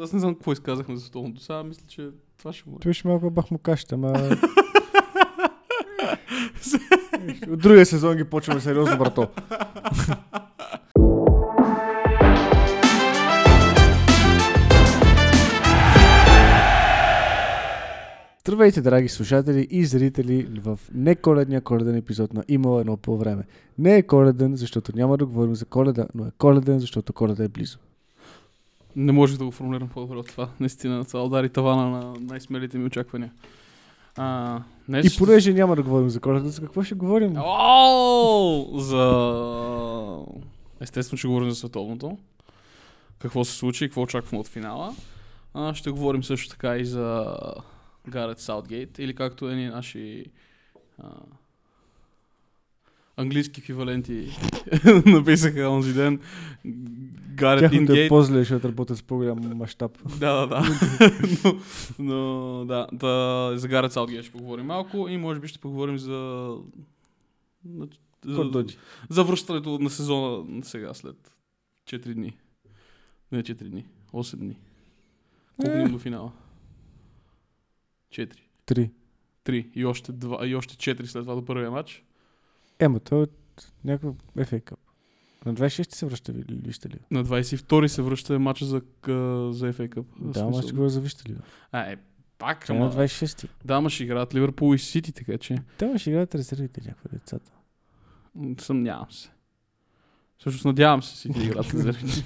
Аз не знам какво изказахме за столното. Сега мисля, че това ще бъде. Той ще малко бах му кашите, ама... От другия сезон ги почваме сериозно, брато. Здравейте, драги слушатели и зрители в неколедния коледен епизод на Имало едно по време. Не е коледен, защото няма да говорим за коледа, но е коледен, защото коледа е близо. Не можех да го формулирам по-добре от това. Наистина, това удари тавана на най-смелите ми очаквания. А, днес И ще- понеже няма да говорим за коледа, за какво ще говорим? О, за... Естествено, ще говорим за световното. Какво се случи и какво очакваме от финала. А, ще говорим също така и за Гарет Саутгейт, или както едни наши а, английски еквиваленти написаха онзи ден. Гарет Тяхното е по-зле, защото работят с по-голям мащаб. Да, да, да. но, но, да, да, за Гарет Саутгейт ще поговорим малко и може би ще поговорим за... За, за връщането на сезона сега след 4 дни. Не 4 дни, 8 дни. Колко Е. дни до финала? 4. Три. 3 и още, 2, и още 4 след това до първия матч. Ема, той е от някакъв FA Cup. На 26 се връща ли- вижте ли? На 22 се връща матча за, за FA Cup. Да, ама ще го за вижте ли? А, е, пак, е на ама... 26-ти. Да, ама ще играят Ливърпул и Сити, така че... Те ще играят резервите някакви децата. Съмнявам се. Всъщност надявам се Сити да играят резерви.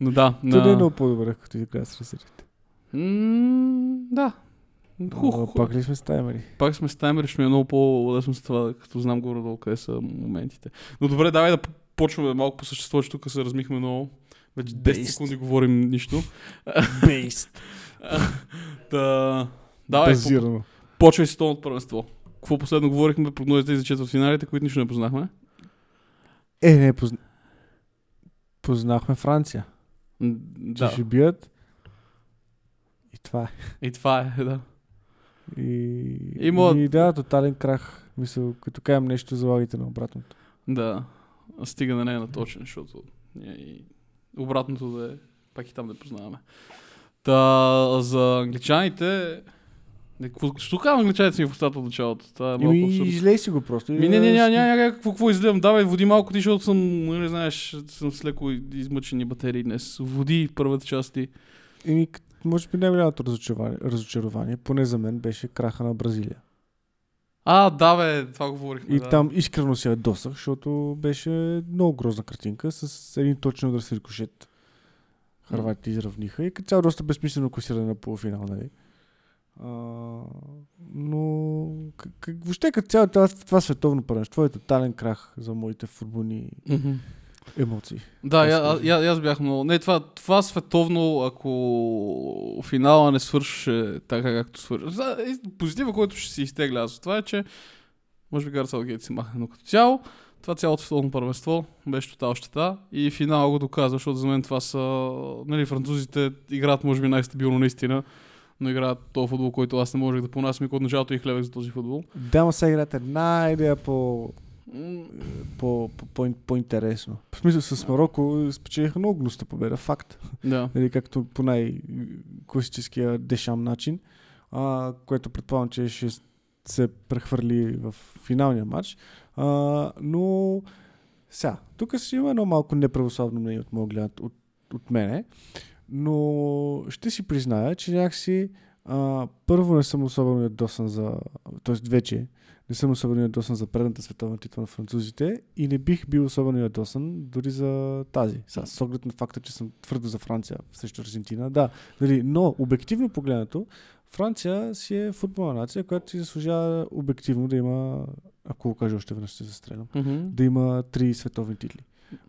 Но да, На... Той не е на... много по-добре, като играят с резервите. М, да. Хух. Пак ли сме с таймери? Пак сме с таймер, ще ми е много по-лесно с това, като знам горе-долу къде са моментите. Но добре, давай да почваме малко по същество, че тук се размихме много. Вече 10 Based. секунди говорим нищо. Бейст. да, давай, по- Базирано. почвай с от първенство. Какво последно говорихме, прогнозите за четвъртфиналите, които нищо не познахме? Е, не, позна... познахме Франция. М, Че Да, ще бият. И това е. и това е, да. И, Има- и да, тотален крах. Мисъл, като кажем нещо, залагайте на обратното. Да, стига да не е наточен, защото и обратното да е, пак и там да познаваме. Та, за англичаните, що казвам англичаните си в устата от началото? Това е малко Ими, абсурдно. излей си го просто. и Ми, не, не, няма, няма, няма какво, излевам. Давай, води малко ти, защото съм, не знаеш, съм с леко измъчени батерии днес. Води първата част ти. Еми, може би най-голямото разочарование, разочарование, поне за мен, беше краха на Бразилия. А, да, бе, това говорихме. И да. там искрено се ядосах, защото беше много грозна картинка с един точен удар с рикошет. Харватите изравниха и като цяло доста безсмислено класиране на полуфинал, нали? А, но как, въобще като цяло това, това световно първенство е тотален крах за моите футболни Мгм. Емоции. Да, я, Аз- я, я, аз бях много. Не, това, това световно, ако финала не свърши така както свърши. Позитива, който ще си изтегля аз от това е, че може би Гарет Саутгейт си махне, но като цяло, това цялото световно първенство беше тотал щета и финала го доказва, защото за мен това са, нали, французите играят може би най-стабилно наистина, но играят този футбол, който аз не можех да понасям и от началото и хлебех за този футбол. Да, ма сега играта една идея по, По, по, по, по-интересно. В смисъл с Марокко спечелиха много гнусна победа, факт. Да. Нали, както по най-класическия дешам начин, а, което предполагам, че ще се прехвърли в финалния матч. А, но сега, тук си има едно малко неправославно мнение от моя глед, от, от мене, но ще си призная, че някакси а, първо не съм особено ядосан за, т.е. вече не съм особено ядосан за предната световна титла на французите и не бих бил особено ядосан дори за тази. Сега, с оглед на факта, че съм твърдо за Франция срещу Аржентина, да. Нали, но, обективно погледнато, Франция си е футболна нация, която си заслужава обективно да има, ако го кажа още веднъж ще застрелям, Мгм. да има три световни титли.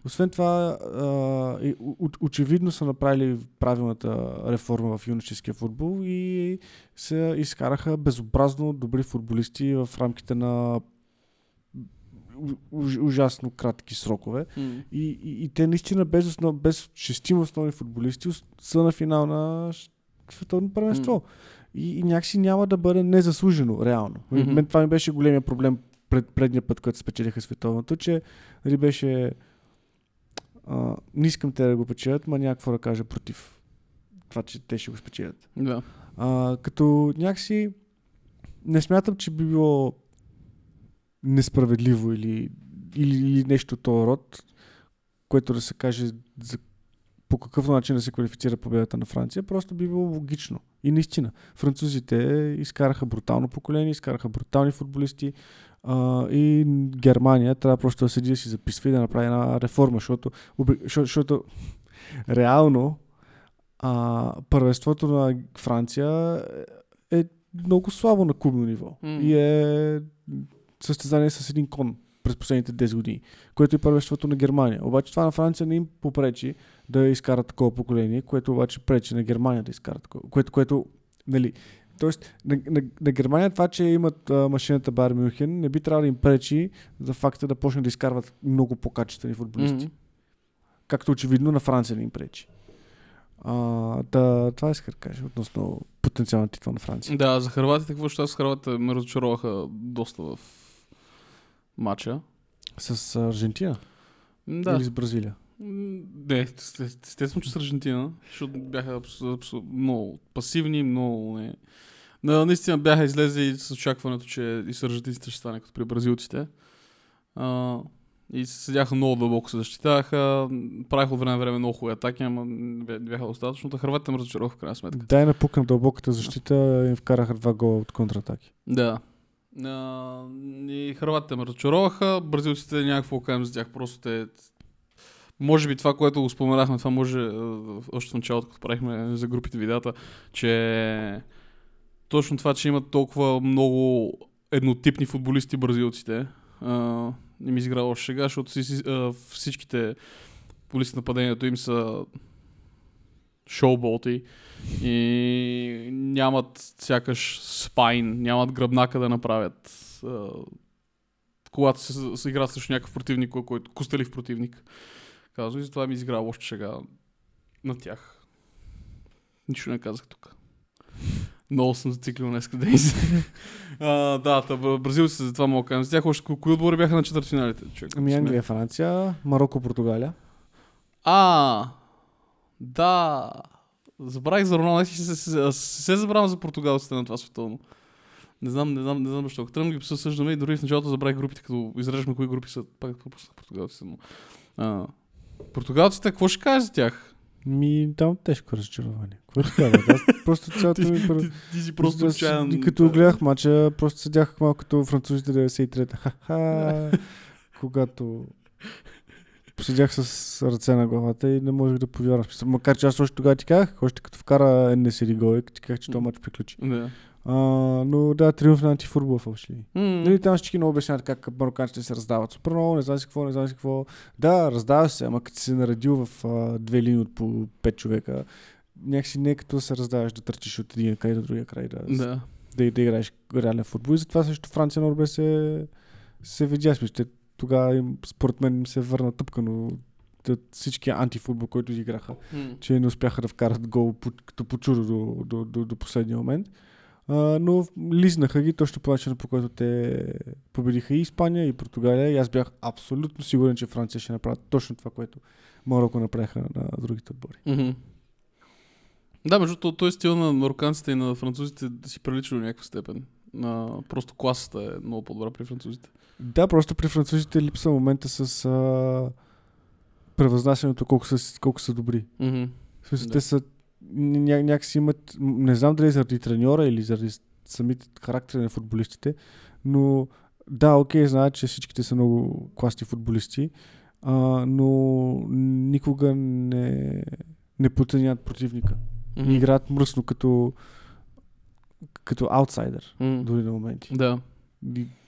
Освен това, а, очевидно са направили правилната реформа в юношеския футбол и се изкараха безобразно добри футболисти в рамките на уж- ужасно кратки срокове. М. И, и, и те наистина без, основ, без шестима основни футболисти са на финал на световно първенство. И, и някакси няма да бъде незаслужено, реално. Мгм. Мен това ми беше големия проблем пред, предния път, който спечелиха световното, че нали, беше а, не искам те да го печелят, ма някакво да кажа против това, че те ще го спечелят. Да. А, като някакси не смятам, че би било несправедливо или, или, или нещо от този род, което да се каже за по какъв начин да се квалифицира победата на Франция, просто би било логично. И наистина, французите изкараха брутално поколение, изкараха брутални футболисти а, и Германия трябва просто да седи да си записва и да направи една реформа, защото, защото, реално а, първенството на Франция е много слабо на клубно ниво. М. И е състезание с един кон през последните 10 години, което е първенството на Германия. Обаче това на Франция не им попречи да изкарат такова поколение, което обаче пречи на Германия да изкарат такова. Което, което нали, Тоест, на, на, на Германия това, че имат а, машината Бар Мюнхен, не би трябвало да им пречи за факта да почнат да изкарват много по-качествени футболисти. Мгм. Както очевидно на Франция не им пречи. А, да, това исках да кажа относно потенциална титла на Франция. Да, за Харватите, какво ще с Харватите ме разочароваха доста в матча. С Аржентина Да. или с Бразилия? Не, есте- естествено, че с Аржентина, защото бяха абсо- абсо- много пасивни, много не. На, наистина бяха излезли с очакването, че и с аржентинците ще стане като при бразилците. А, и седяха много дълбоко се защитаваха, правиха от време време много хубави атаки, ама не бяха достатъчно. Та Хърватите ме разочароваха в крайна сметка. Дай напукам дълбоката защита им вкараха два гола от контратаки. Да. А, и Хърватите ме разочароваха, бразилците няма какво да кажем за тях, просто те... Може би това, което го споменахме, това може а, още в началото, като правихме за групите видеята, че точно това, че имат толкова много еднотипни футболисти бразилците, а, не ми изигра още сега, защото всичките футболисти на нападението им са шоуболти и нямат сякаш спайн, нямат гръбнака да направят. Когато се, се играят срещу някакъв противник, кой- който костелив противник. Казва, и затова ми изигра още шега на тях. Нищо не казах тук. Много съм зациклил днес Денис. а, да, та, б- бразилците за това мога да кажем. За тях още кои- отбори бяха на четвъртфиналите? човек? Ами Англия, Франция, Марокко, Португалия. А, да. Забравих за Роналдо, се, се, се, се, забравям за португалците на това световно. Не знам, не знам, не знам защо. Да ги съсъждаме и дори в началото забравих групите, като изреждаме кои групи са. Пак пропуснах португалците, но... А, португалците, какво ще кажеш за тях? Ми, там тежко разочарование. Какво ще кажа? Аз просто цялото ми първо... Ти, ти си просто Аз, отчаян. Като гледах мача, просто седях малко като французите 93-та. Ха-ха. Когато седях с ръце на главата и не можех да повярвам. Макар че аз още тогава ти казах, още като вкара НСР гол, ти казах, че този матч приключи. Да. А, но да, триумф на антифутбол фалшиви. М, Нали, там всички много обясняват как мароканците се раздават супер много, не знам си какво, не знам си какво. Да, раздава се, ама като си се наредил в а, две линии от по пет човека, някакси не е като се раздаваш да търчиш от един край до другия край, да, Да. да, да играеш реален футбол. И затова също Франция много добре се, се видя. Смисъл, тогава им, според мен им се върна тъпкано от всички антифутбол, който изиграха М. че не успяха да вкарат гол по- като по чудо до, до, до, до последния момент. А, но лизнаха ги точно по начина, по който те победиха и Испания, и Португалия. И аз бях абсолютно сигурен, че Франция ще направят точно това, което Марокко направиха на другите отбори. Мгм. Да, между другото, този стил на мароканците и на французите да си прилича до някаква степен. На, просто класата е много по-добра при французите. Да, просто при французите липсва момента с а, превъзнасянето колко са, колко са добри. Мгм. В смисъл, Да. те са ня, някакси имат, не знам дали заради треньора или заради самите характери на футболистите, но да, окей, знаят, че всичките са много класни футболисти, а, но никога не, не подценяват противника. И играят мръсно като като аутсайдер, М. дори на моменти. Да.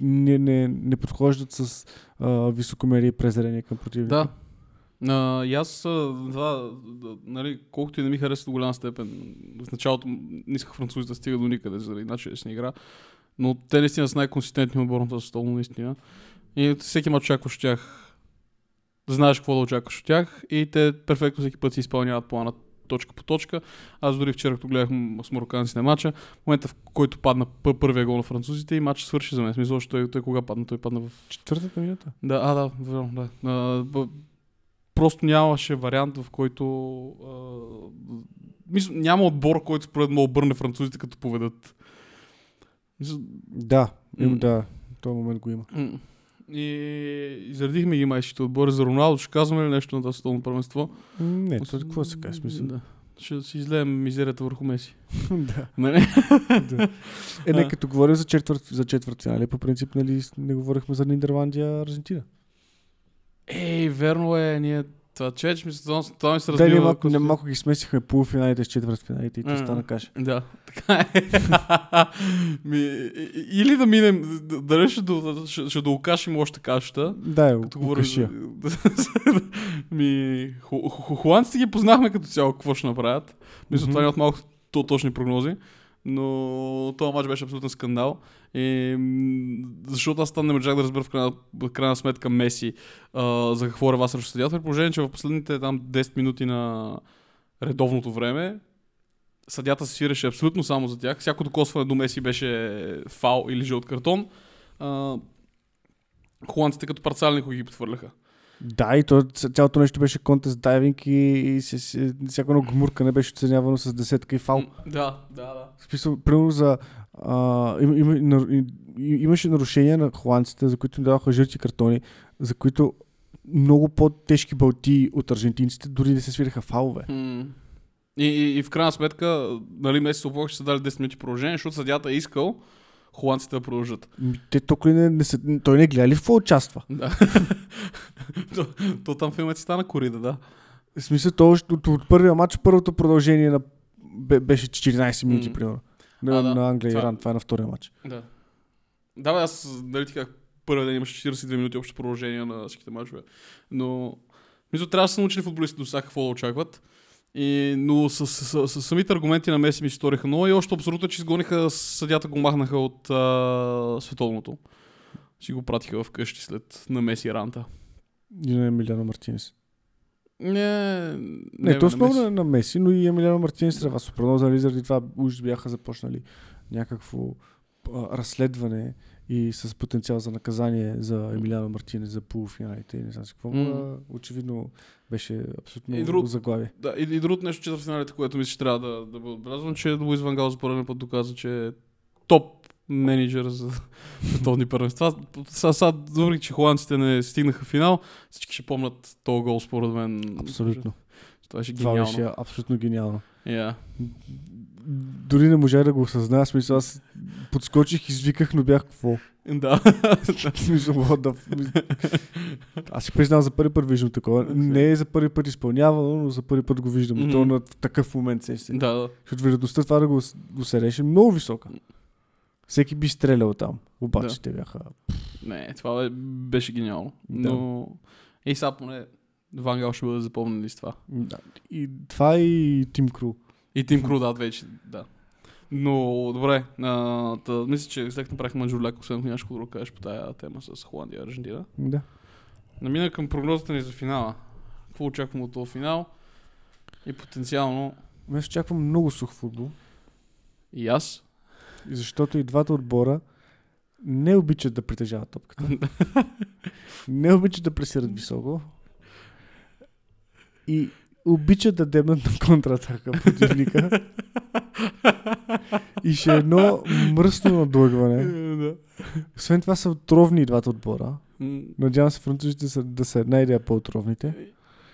Не, не, не подхождат с а, високомерие и презрение към противника. Да. А, и аз, това, да, нали, колкото и не ми хареса до голяма степен, в началото не исках французите да стига до никъде, заради начин да игра, но те наистина са най-консистентни отбор на този стол, наистина. И всеки мач очакваш от тях, знаеш какво да очакваш от тях и те перфектно всеки път си изпълняват плана точка по точка. Аз дори вчера, като гледах с мароканците матча, в момента в който падна пър- първия гол на французите и матчът свърши за мен. Смисъл, той, той кога падна? Той падна в Четвъртата минута. да, а, да, верно, да. А. просто нямаше вариант, в който... А, мисля, няма отбор, който според мен обърне французите като поведат. Мисля, Да, им, М. да, този момент го има. И изредихме ги майските отбори за Роналдо. Ще казваме ли нещо на това световно първенство? Не, то какво се каже смисъл? Да. Ще си излеем мизерията върху Меси. да. Нали? да. Е, не, като говорим за четвърт, за четвърт финали, по принцип, нали, не говорихме за Нидерландия, Аржентина. Ей, верно е, ние това чеч, мисля, това, това ми се Да, ние разбива. малко, не, малко ги смесихме полуфиналите с четвърт финалите и то стана каша. Да, така е. Ми, или да минем, дали ще, ще, ще доокашим още кашата. Да, е, Като говорим. укашия. Ми, ху, ги познахме като цяло какво ще направят. Мисля, това нямат малко то, точни прогнози. Но този матч беше абсолютен скандал. И, защото аз там не можах да разбера в крайна, в крайна сметка Меси а, за какво рева срещу съдията. При положение, че в последните там 10 минути на редовното време съдята се свиреше абсолютно само за тях. Всяко докосване до Меси беше фал или жълт картон. А, холандците като парцалник ги подхвърляха. Да, и то, цялото нещо беше контест дайвинг и, и с, с, всяко едно гмурка не беше оценявано с десетка и фал. Да, да, да. В смисъл, примерно за... А, им, им, на- и- и- имаше нарушения на холандците, за които им даваха жълти картони, за които много по-тежки балти от аржентинците, дори не се свираха фалове. И, и, и в крайна сметка, нали, се оплаква, че са дали 10 минути продължение, защото съдята е искал холандците да продължат. Те ли не, не са, той не гледа ли в какво участва? Да. то, то, там филмът си стана корида, да. В смисъл, то от, от първия матч, първото продължение на, беше 14 минути, М. примерно. На, А, да. на Англия и Иран. Това е на втория матч. Да. Да, бе, аз, нали ти как първия ден имаше 42 минути общо продължение на всичките мачове. Но, мисля, трябва да са научили футболистите до сега какво да очакват. И, но с, с, с, с, самите аргументи на Меси ми се сториха много и още абсолютно, че изгониха съдята го махнаха от а, световното. Си го пратиха вкъщи след на Меси ранта. И на Емилиано Мартинес. Не, Не, не не то бе, основно Меси. на, Меси, но и Емилиано Мартинес трябва се прогноза, нали, заради това уж бяха започнали някакво а, разследване и с потенциал за наказание за Емилиано Мартинес за полуфиналите и не знам си какво. А, Очевидно беше абсолютно И друг- заглавие. Да, и, и другото нещо, че за финалите, което мисля, че трябва да, да бъде отбелязвано, че Луис Ван Гал за пореден път доказа, че е топ менеджер за световни първенства. Сега, сега, въпреки, че холандците не стигнаха в финал, всички ще помнят този гол, според мен. Абсолютно. Това беше Това гениално. беше абсолютно гениално. Yeah. Дори не можах да го осъзная, смисъл аз подскочих, извиках, но бях какво? Да. Смисъл, the- Аз си признавам за първи път виждам такова. Не е за първи път изпълнявано, но за първи път го виждам. И то на такъв момент се се. да, да. Защото вероятността това да го, го сереш е много висока. Всеки би стрелял там. Обаче Да. те бяха... Не, това бе- беше гениално. Да. Но... Ей, сега поне Ван Гал ще бъде запомнен с това. Да. И това и Тим Кру. И Тим Кру, да, вече, да. Но, добре, а, та, мисля, че след направихме Манджуляк, освен ако нещо друго кажеш по тая тема с Холандия и Аржентина. Да. Намина към прогнозата ни за финала. Какво очакваме от този финал? И потенциално Аз очаквам много сух футбол, и аз. Защото и двата отбора не обичат да притежават топката. не обичат да пресират високо. И обичат да дебнат на контратака противника. и ще е едно мръсно надлъгване. да. Освен това са отровни и двата отбора. Надявам се французите да са една идея по-отровните.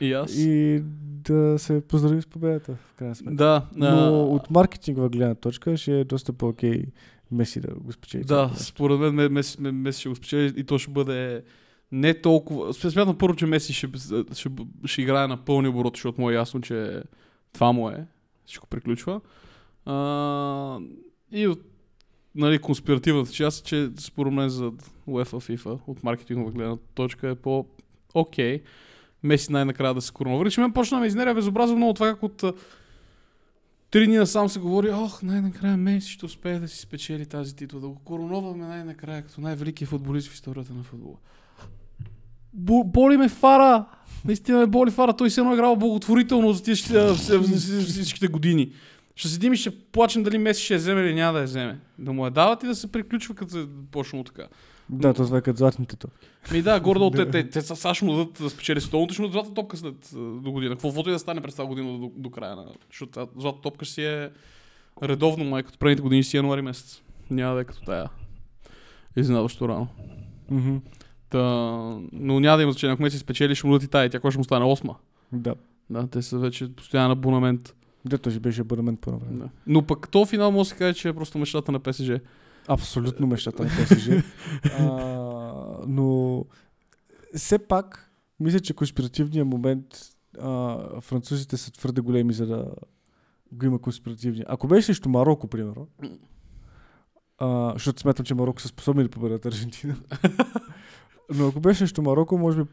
И аз. И да се поздравим с победата, в крайна сметка. Да, Но от маркетингова гледна точка ще е доста по-окей Меси да го спечели. Да, според мен Ме- Меси, Ме- Меси ще го спечели и то ще бъде не толкова... Смятам първо, че Меси ще, ще, ще играе на пълни обороти, защото му е ясно, че това му е. Всичко приключва. А, и от нали, конспиративната част, че според мен за UEFA FIFA от маркетингова гледна точка е по-окей. Меси най-накрая да се коронавири. Че мен почна ме изнервя безобразно много това, как от три дни насам се говори, ох, най-накрая Меси ще успее да си спечели тази титла, да го короноваме най-накрая като най-великият футболист в историята на футбола. Бо, боли ме фара! Наистина ме боли фара. Той се едно играл благотворително за всичките години. Ще седим и ще плачем дали Меси ще я вземе или няма да я вземе. Да му я дават и да се приключва, като се почнало така. Да, това е като златните топки. Ми да, гордо те, те, те са САЩ ще му дадат да спечели световното, ще му злата топка след до година. Каквото и да стане през тази година до, до края на... Защото злата топка ще си е редовно, май, като предните години си е януари месец. Няма да е като тая. Изненадващо рано. Мгм. Та, но няма да има значение. Ако Меси спечели, ще му дадат и тая. Тя кой ще му стане осма. Да. Да, те са вече постоянен абонамент. Да, този беше абонамент по време. Да. Но пък то финал може да се каже, че е просто мечтата на ПСЖ. Абсолютно мечтата на ПСЖ. а, но все пак, мисля, че конспиративният момент а, французите са твърде големи, за да го има конспиративния. Ако беше срещу Марокко, примерно, а, защото смятам, че Марокко са способни да победят Аржентина. но ако беше срещу Марокко, може би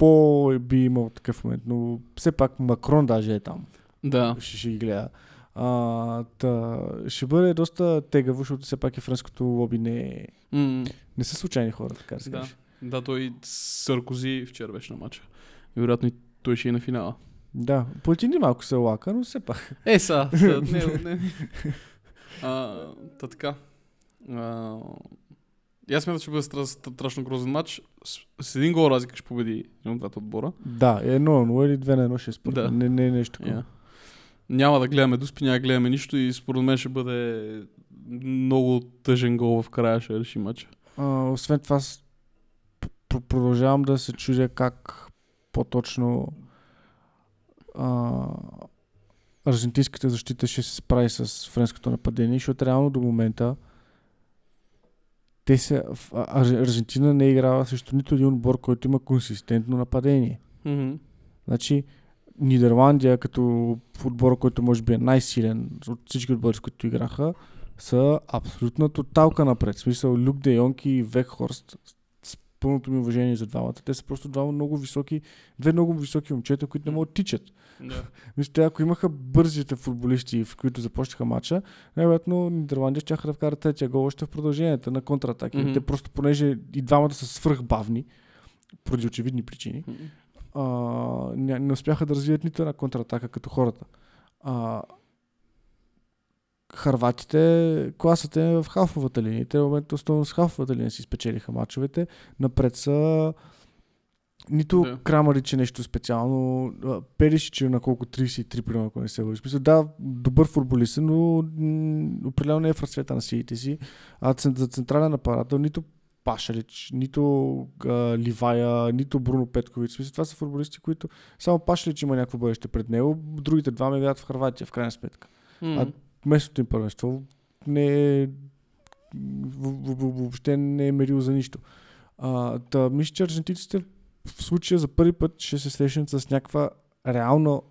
по би имал такъв момент. Но все пак Макрон даже е там. Да. ще, ще ги гледа. А, та, ще бъде доста тегаво, защото все пак и френското лоби не, е- М, не са случайни хора, така да се Да. Да, той Саркози вчера беше на матча. И вероятно и той ще е на финала. Да, Платини малко се лака, но все пак. Е, са, са не, не. А, та така. А, и аз смятам, че бъде стра- страшно грозен матч. С, един гол разлика ще победи един от двата отбора. Да, едно на 0 или 2 на 1 ще е според Да. Не, не е нещо такова. Yeah. Няма да гледаме дуспи, няма да гледаме нищо и според мен ще бъде много тъжен гол в края, ще реши матча. А, освен това, продължавам да се чудя как по-точно а, аржентинската защита ще се справи с френското нападение, защото реално до момента те са, Аржентина не е играла срещу нито един отбор, който има консистентно нападение. Mm-hmm. Значи, Нидерландия, като отбор, който може би е най-силен от всички отбори, с които играха, са абсолютна тоталка напред. В смисъл, Люк Де Йонг и Векхорст, с пълното ми уважение за двамата. Те са просто двама много високи, две много високи момчета, които не могат тичат. Да. Мисля, те, ако имаха бързите футболисти, в които започнаха матча, най-вероятно Нидерландия ще да вкарат третия гол още в продължението на контратаки. Мгм. Те просто, понеже и двамата са свръхбавни, поради очевидни причини, а, не, не успяха да развият нито една контратака като хората. А, Харватите, класата е в халфовата линия. Те в момента основно с халфовата линия си спечелиха мачовете. Напред са нито Да. Крамарич е нещо специално. Перишич е на колко 33 примерно, ако не се лъжа. В Смисъл, да, добър футболист, е, но м, определено не е в разцвета на силите си. А за централен апаратор нито Пашалич, нито а, Ливая, нито Бруно Петкович. Смисъл, това са футболисти, които само Пашалич има някакво бъдеще пред него. Другите два ме играят в Харватия, в крайна сметка. М. А местното им първенство не е въобще не е мерил за нищо. А, та, мисля, че аржентинците в случая за първи път ще се срещнат с някаква реално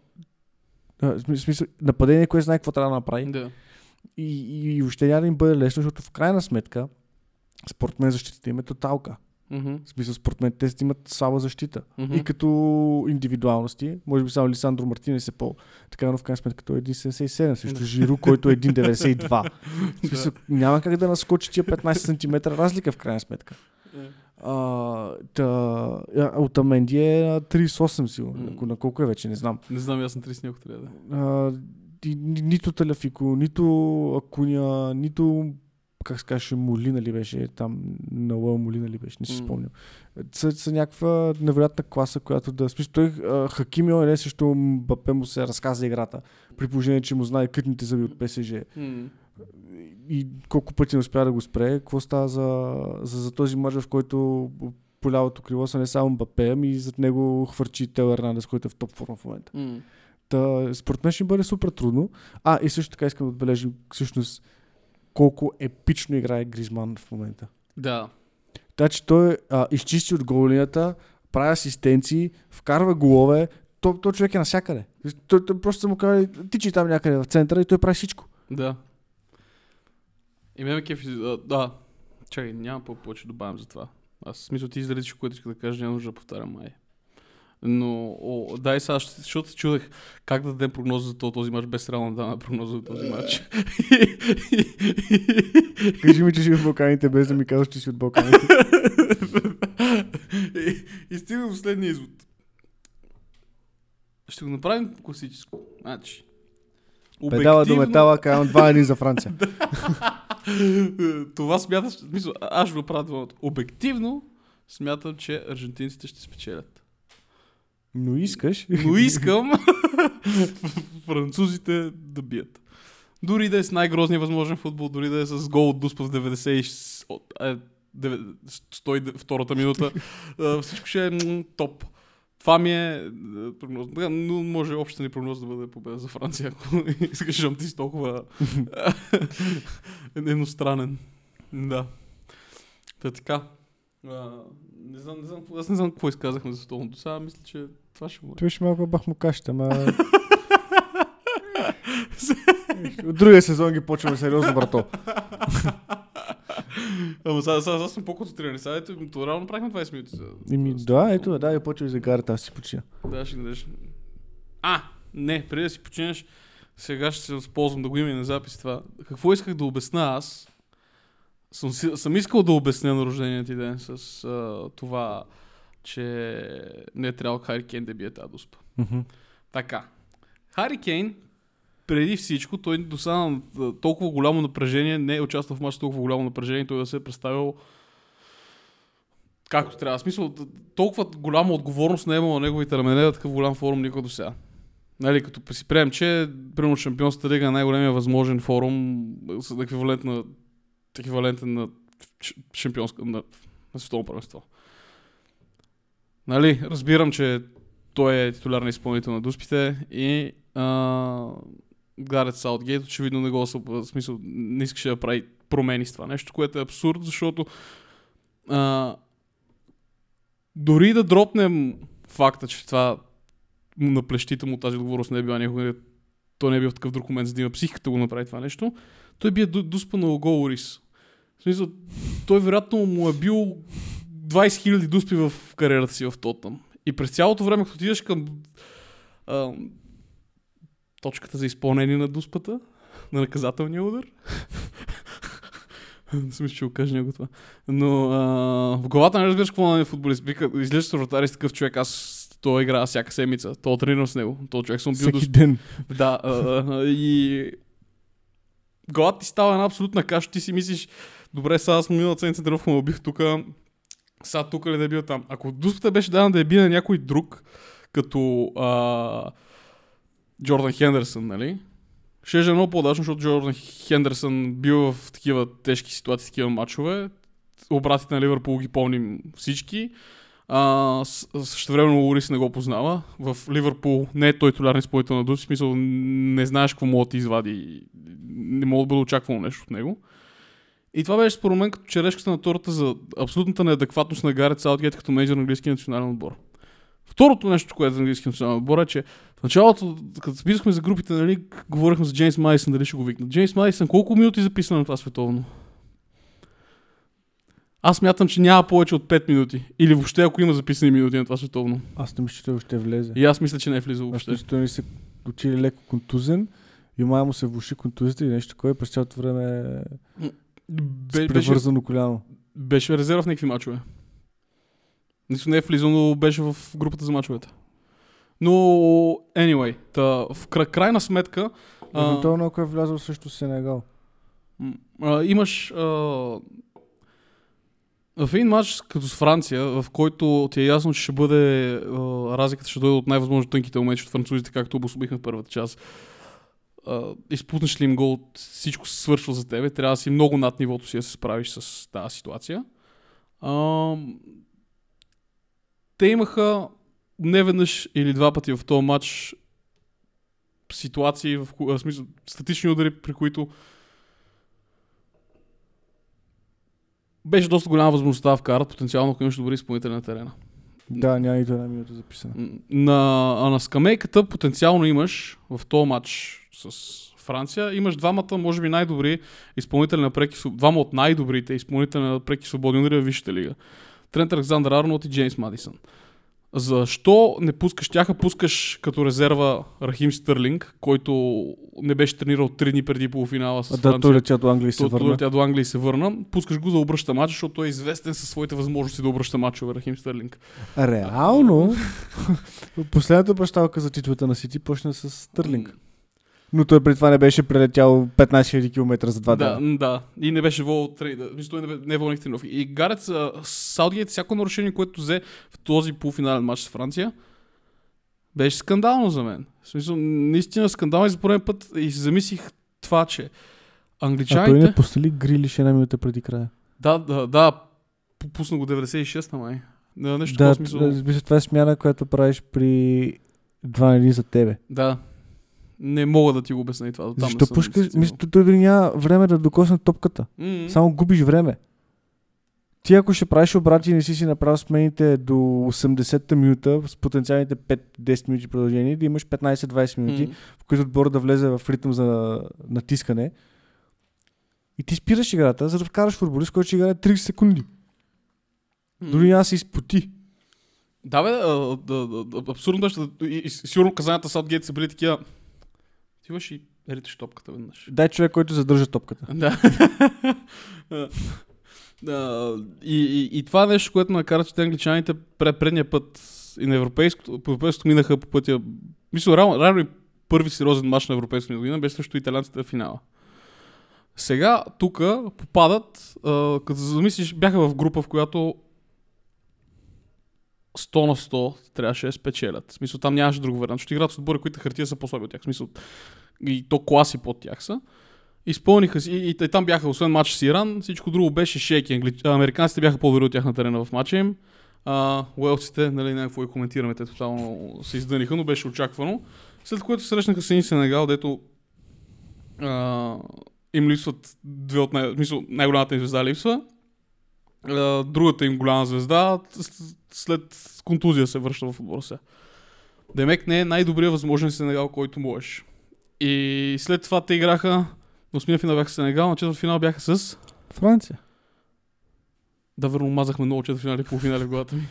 в смис- смисъл, нападение, което знае какво трябва да направи. Да. И, и, и въобще няма да им бъде лесно, защото в крайна сметка, според мен защитата им е тоталка. Мгм. В смисъл, според мен те имат слаба защита. Мгм. И като индивидуалности, може би само Лисандро Мартинес е по така, но в крайна сметка той е 1,77 срещу. Жиру, който е 1,92. В смисъл, няма как да наскочи тия 15 см разлика в крайна сметка. Е. А, та, а, Отаменди е на 38 сигурно. Mm. На колко е вече, не знам. Не знам, аз съм 30 ако трябва да. А, и, ни- нито Таляфико, нито Акуня, нито как се каже, Молина ли беше там, на Лъл Молина ли беше, не си спомням. Са, са някаква невероятна класа, която да... Смисъл, той а, Хакими не също Мбапе му се разказа играта, при положение, че му знае кътните зъби от ПСЖ. М. И колко пъти не успя да го спре, какво става за, за, за този мач, в който по лявото крило са не само Мбапе, ами и зад него хвърчи Тел Ернандес, който е в топ форма в момента. М. Та, според мен ще бъде супер трудно. А, и също така искам да отбележим всъщност колко епично играе Гризман в момента. Да. Така че той а, изчисти от голинията, прави асистенции, вкарва голове. То, то човек е навсякъде. Той, той просто му казали, тичи там някъде в центъра и той прави всичко. Да. И ме ме кефи. а, Да. Чакай, няма по- повече да добавям за това. Аз смисъл ти изредиш, което иска да кажа, няма нужда да повтарям май. Но, о, дай сега, защото се чудех как да дадем прогноза за то- този матч, без реално да даме прогноза за този матч. Кажи ми, че си от Балканите, без да ми казваш, че си от Балканите. и, и стигна до следния извод. Ще го направим класическо. Значи, Педала до обективно- метала, казвам 2-1 за Франция. Това смяташ, аз ще го правя. Обективно смятам, че аржентинците ще спечелят. Но искаш. Но искам французите да бият. Дори да е с най-грозния възможен футбол, дори да е с гол от Дуспа в 90 и с- от- е, деве- 102-та минута, всичко ще е топ. Това ми е прогноз. Да, но може общата ни прогноз да бъде победа за Франция, ако искаш, защото ти си толкова едностранен. Да. Та така. А, не знам, не знам, аз не знам какво изказахме за световното. Сега мисля, че това ще бъде. Той ще малко бах му кашата, ама... От другия сезон ги почваме сериозно, брато. Ама сега, сега, сега сме по-концентрирани. Сега ето, то реално правихме 20 минути. Ими, да, ето, да, и почва и за гарата, аз си почина. Да, ще дадеш. А, не, преди да си починеш, сега ще се възползвам да го има и на запис това. Какво исках да обясна аз? Съм, съм искал да обясня на рождения ти ден с а, това, че не е трябвало Хари Кейн да бие тази дуспа. Така. Хари Кейн, преди всичко, той достана на толкова голямо напрежение, не е участвал в матч толкова голямо напрежение, той да се е представил както трябва. В смисъл, толкова голяма отговорност не е имал на неговите рамене на такъв голям форум никога до сега. Нали, като си приемем, че примерно Шампионската лига е най-големия възможен форум с еквивалент на еквивалентен на шампионска, на, на световно първенство. Нали, разбирам, че той е титулярен изпълнител на дуспите и а, Гарет Саутгейт очевидно не го в смисъл, не искаше да прави промени с това нещо, което е абсурд, защото а, дори да дропнем факта, че това на плещите му тази отговорност не е била никога, той не е бил в такъв друг момент, за да има психиката го направи това нещо, той би е ду- дуспан на гол рис. В смисъл, той вероятно му е бил 20 000 дуспи в кариерата си в Тотнам. И през цялото време, като отидеш към а, точката за изпълнение на дуспата, на наказателния удар, не съм ще го кажа него това. Но а, в главата не разбираш какво на футболист. Вика, излизаш с вратари с такъв човек, аз той игра всяка седмица. Той тренирам с него. Той човек съм бил Всеки до... ден. Да, а, а, и главата ти става една абсолютна каша. Ти си мислиш, добре, сега аз миналата седмица тренировка ме убих тук. Сега тук ли да е бил там? Ако дуспата беше дадена да е бил на някой друг, като а, Джордан Хендерсън, нали? Ще е много по-дачно, защото Джордан Хендерсън бил в такива тежки ситуации, такива матчове. Обратите на Ливърпул ги помним всички. А, също време Лорис не го познава. В Ливърпул не е той титулярен изпълнител на Дуси, в смисъл не знаеш какво мога да ти извади. Не мога да бъде очаквано нещо от него. И това беше според мен като черешката на тората за абсолютната неадекватност на Гарет Саутгейт като менеджер на английския национален отбор. Второто нещо, което е за английския национален отбор е, че в началото, като списахме за групите, нали, говорихме за Джеймс Майсън, дали ще го викнат. Джеймс Майсън, колко минути записана на това световно? Аз мятам, че няма повече от 5 минути. Или въобще, ако има записани минути на това световно. Аз не мисля, че той ще влезе. И аз мисля, че не е влизал Аз въобще. мисля, че той се учили леко контузен и май му се влуши контузията или нещо такова и през цялото време е Бе, с беше, превързано коляно. беше резерв в някакви мачове. Нищо не е влизал, но беше в групата за мачовете. Но, anyway, та, в кра- крайна сметка, Евентуално ако е влязъл срещу Сенегал. а, имаш а, в един матч като с Франция, в който ти е ясно, че ще бъде а, разликата ще дойде от най-възможно тънките моменти от французите, както обособихме в първата част. А, изпуснеш ли им гол, всичко се свършва за тебе. Трябва да си много над нивото си да се справиш с тази ситуация. А, те имаха не веднъж или два пъти в този матч ситуации, в, ко- в смисъл, статични удари, при които беше доста голяма възможността да вкарат, потенциално, ако имаш добри изпълнители на терена. Да, няма нито една минута записана. На, а на скамейката потенциално имаш в този матч с Франция, имаш двамата, може би най-добри изпълнители на преки, двама от най-добрите изпълнители на преки свободни удари в Висшата лига. Трент Александър Арнолд и Джеймс Мадисън. Защо не пускаш тяха? Пускаш като резерва Рахим Стърлинг, който не беше тренирал 3 дни преди полуфинала с А, да, Франция. той летя до Англия и се Той върна. тя до Англия и се върна. Пускаш го за обръща матч, защото той е известен със своите възможности да обръща матчове, Рахим Стърлинг. Реално, последната прощалка за титлата на Сити почна с Стърлинг. Но той преди това не беше прелетял 15 000 км за два да, дена. да. И не беше вол трейда. Мисля, той не, не е вол тренировки. И Гарец, Саутгейт, всяко нарушение, което взе в този полуфинален матч с Франция, беше скандално за мен. В смисъл, наистина скандално и за пореден път и си замислих това, че А той англичаните... не постели грилиш една минута преди края. Да, да, да, пу- пусна го 96 на май. Да, нещо Да, такова смисъл. да, това е смяна, която правиш при два или за тебе. Да. Не мога да ти го обясня и това. Не Защо пускаш? Мисля, той дори няма време да докосне топката. М, Само губиш време. Ти ако ще правиш обрати и не си си направил смените до 80-та минута с потенциалните 5-10 минути продължение, да имаш 15-20 минути, м. в които отбор да влезе в ритъм за натискане. И ти спираш играта, за да вкараш футболист, който ще играе 30 секунди. Дори няма да се изпоти. Да, бе, а, да, да, абсурдно беше. сигурно казанията Саутгейт са били такива. Ти имаш и риташ топката веднъж. Дай човек, който задържа топката. Да. Да, и, и, и това е нещо, което накара, че те англичаните пред предния път и на европейското, по европейското минаха по пътя. Мисля, реално и първи сериозен матч на европейското година беше срещу италианците в финала. Сега, тук попадат, а, като замислиш, бяха в група, в която 100 на 100 трябваше да спечелят. В смисъл, там нямаше друг вариант, защото играят с отбори, които хартия са по-слаби от тях. В смисъл, и то класи под тях са. Изпълниха си, и, и, там бяха, освен матч с Иран, всичко друго беше шейки. Англи... Американците бяха по-добри от тях на терена в матча им. А, уелците, нали, някакво и коментираме, те тотално се издъниха, но беше очаквано. След което срещнаха с един Сенегал, дето а, им липсват две от най- в смисъл, най-голямата им звезда липсва. А, другата им голяма звезда след контузия се връща в отбора сега. Демек не е най-добрият възможен Сенегал, който можеш. И след това те играха на осмия финал бяха с Сенегал, на четвърт финал бяха с... Франция. Да, верно, мазахме много четвърт финали полуфинали в главата ми.